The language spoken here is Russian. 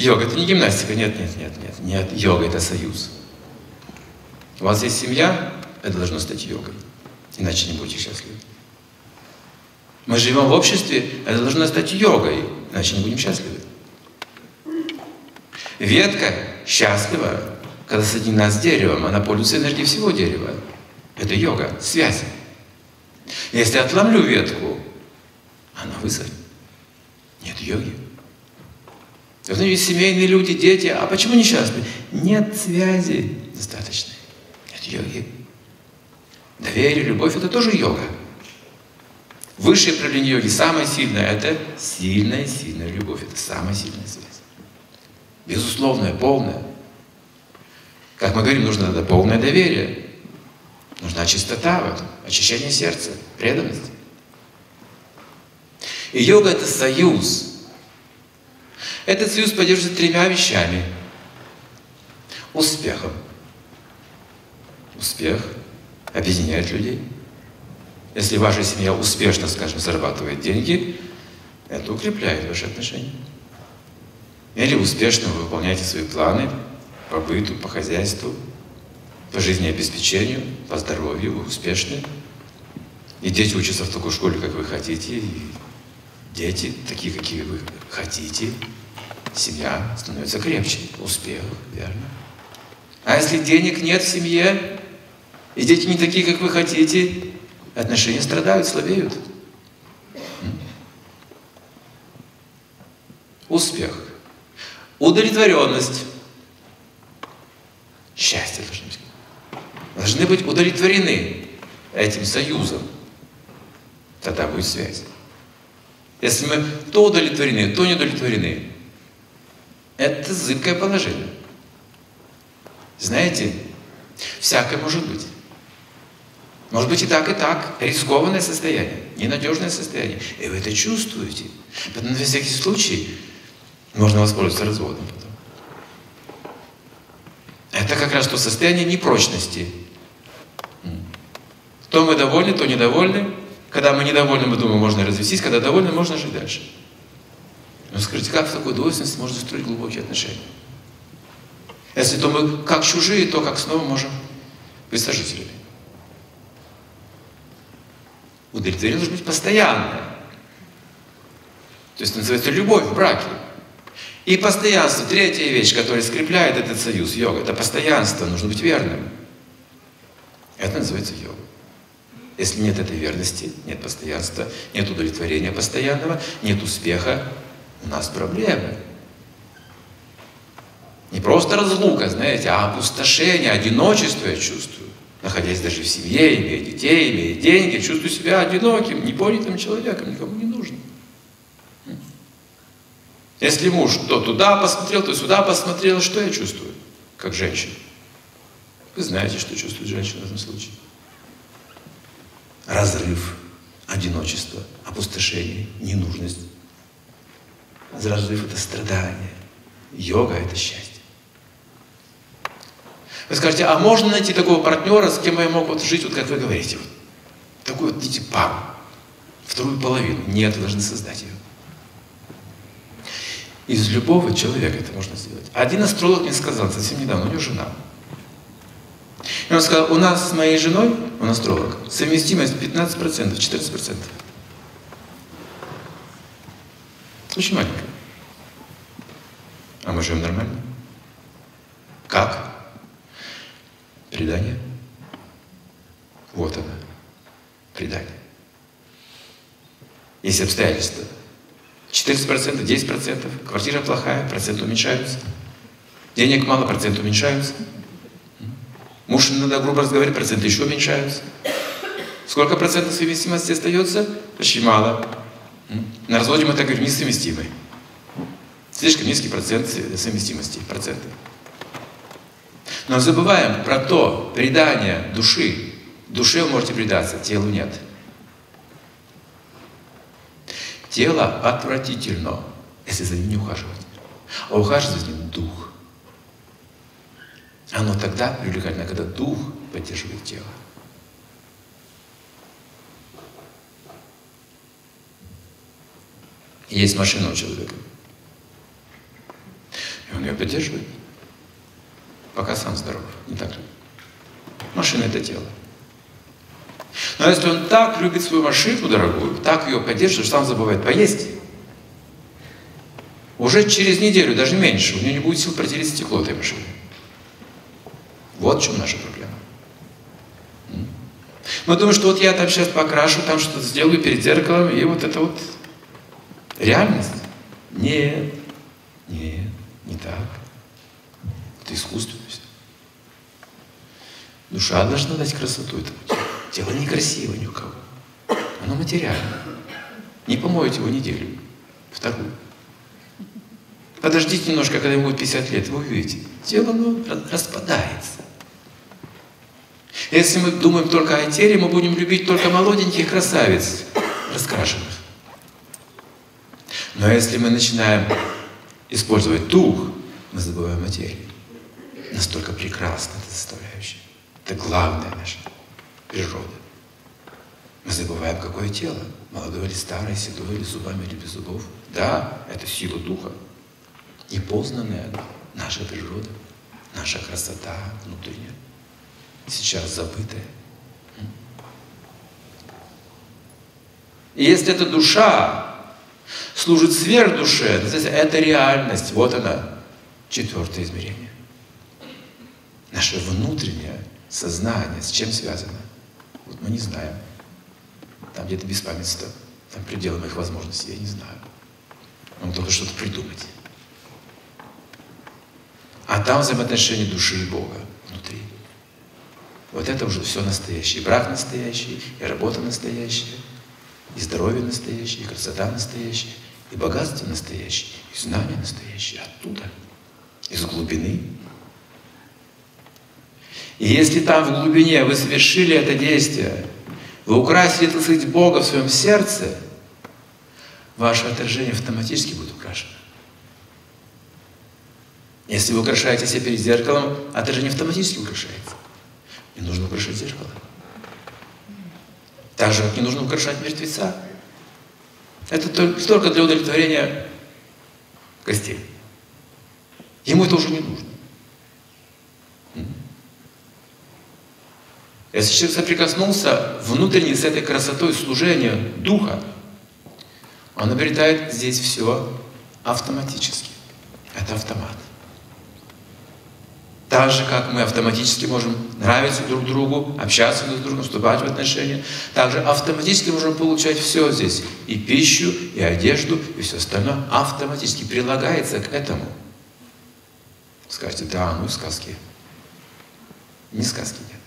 Йога – это не гимнастика. Нет, нет, нет, нет. Нет, йога – это союз. У вас есть семья, это должно стать йогой. Иначе не будете счастливы. Мы живем в обществе, это должно стать йогой, иначе не будем счастливы. Ветка счастлива, когда соединена с деревом, она пользуется энергией всего дерева. Это йога, связь. Если отломлю ветку, она высохнет. Нет йоги. Должны быть семейные люди, дети. А почему несчастны? Нет связи достаточной. Нет йоги. Доверие, любовь – это тоже йога. Высшее проявление йоги, самое сильное – это сильная, сильная любовь. Это самая сильная связь. Безусловная, полная. Как мы говорим, нужно тогда полное доверие. Нужна чистота в этом, очищение сердца, преданность. И йога – это союз. Этот союз поддерживается тремя вещами. Успехом. Успех объединяет людей. Если ваша семья успешно, скажем, зарабатывает деньги, это укрепляет ваши отношения. Или успешно вы выполняете свои планы по быту, по хозяйству, по жизнеобеспечению, по здоровью, вы успешны. И дети учатся в такой школе, как вы хотите, и дети такие, какие вы хотите. Семья становится крепче, успех, верно? А если денег нет в семье, и дети не такие, как вы хотите, отношения страдают, слабеют. Успех. Удовлетворенность. Счастье должно быть. Должны быть удовлетворены этим союзом. Тогда будет связь. Если мы то удовлетворены, то не удовлетворены, это зыбкое положение. Знаете, всякое может быть. Может быть и так, и так. Рискованное состояние, ненадежное состояние. И вы это чувствуете. Поэтому на всякий случай можно воспользоваться разводом потом. Это как раз то состояние непрочности. То мы довольны, то недовольны. Когда мы недовольны, мы думаем, можно развестись. Когда довольны, можно жить дальше. Но скажите, как в такой двойственности можно строить глубокие отношения? Если то мы как чужие, то как снова можем быть сожителями. Удовлетворение должно быть постоянное. То есть называется любовь в браке. И постоянство, третья вещь, которая скрепляет этот союз, йога, это постоянство, нужно быть верным. Это называется йога. Если нет этой верности, нет постоянства, нет удовлетворения постоянного, нет успеха, у нас проблемы. Не просто разлука, знаете, а опустошение, одиночество я чувствую находясь даже в семье, имея детей, имея деньги, чувствую себя одиноким, непонятым человеком, никому не нужен. Если муж то туда посмотрел, то сюда посмотрел, что я чувствую, как женщина? Вы знаете, что чувствует женщина в этом случае. Разрыв, одиночество, опустошение, ненужность. Разрыв – это страдание. Йога – это счастье. Вы скажете, а можно найти такого партнера, с кем я мог вот жить, вот как вы говорите, вот, такую вот, видите, пару, вторую половину. Нет, вы должны создать ее. Из любого человека это можно сделать. Один астролог мне сказал совсем недавно, у него жена. И он сказал, у нас с моей женой, он астролог, совместимость 15%, 14%. Очень маленькая. А мы живем нормально. Как? Предание. Вот оно. Предание. Есть обстоятельства. 14%, 10%, квартира плохая, процент уменьшаются. Денег мало, процент уменьшаются. Муж иногда грубо разговаривает, проценты еще уменьшаются. Сколько процентов совместимости остается? Очень мало. На разводе мы так говорим, несовместимый. Слишком низкий процент совместимости, проценты. Но забываем про то предание души. Душе вы можете предаться, телу нет. Тело отвратительно, если за ним не ухаживать. А ухаживать за ним дух. Оно тогда привлекательно, когда дух поддерживает тело. Есть машина у человека. Он ее поддерживает. Пока сам здоров. Не так же? Машина – это тело. Но если он так любит свою машину дорогую, так ее поддерживает, что сам забывает поесть, уже через неделю, даже меньше, у него не будет сил протереть стекло этой машины. Вот в чем наша проблема. Мы думаем, что вот я там сейчас покрашу, там что-то сделаю перед зеркалом, и вот это вот реальность. Нет, нет, не так. Это искусственно все. Душа должна дать красоту этому телу. Тело некрасиво ни у кого. Оно материально. Не помоете его неделю, вторую. Подождите немножко, когда ему будет 50 лет, вы увидите, тело оно распадается. Если мы думаем только о теле, мы будем любить только молоденьких красавиц, раскрашенных. Но если мы начинаем использовать дух, мы забываем о теле. Настолько прекрасна эта составляющая. Это главная наша природа. Мы забываем, какое тело. Молодое или старое, седое или зубами или без зубов. Да, это сила духа. Непознанная наша природа, наша красота внутренняя, сейчас забытая. И если эта душа служит сверхдуше, это реальность, вот она, четвертое измерение. Наше внутреннее сознание с чем связано? Вот мы не знаем. Там где-то беспамятство, там пределы моих возможностей, я не знаю. Нам только что-то придумать. А там взаимоотношения души и Бога. Вот это уже все настоящее. И брак настоящий, и работа настоящая, и здоровье настоящее, и красота настоящая, и богатство настоящее, и знание настоящее. Оттуда, из глубины. И если там в глубине вы совершили это действие, вы украсили, так сказать, Бога в своем сердце, ваше отражение автоматически будет украшено. Если вы украшаете себя перед зеркалом, отражение автоматически украшается. Не нужно украшать зеркало. Так же, как не нужно украшать мертвеца. Это только для удовлетворения гостей. Ему это уже не нужно. Если человек соприкоснулся внутренне с этой красотой служения Духа, он обретает здесь все автоматически. Это автомат. Так же, как мы автоматически можем нравиться друг другу, общаться друг с другом, вступать в отношения, также автоматически можем получать все здесь. И пищу, и одежду, и все остальное автоматически прилагается к этому. Скажете, да, ну сказки. Не сказки нет.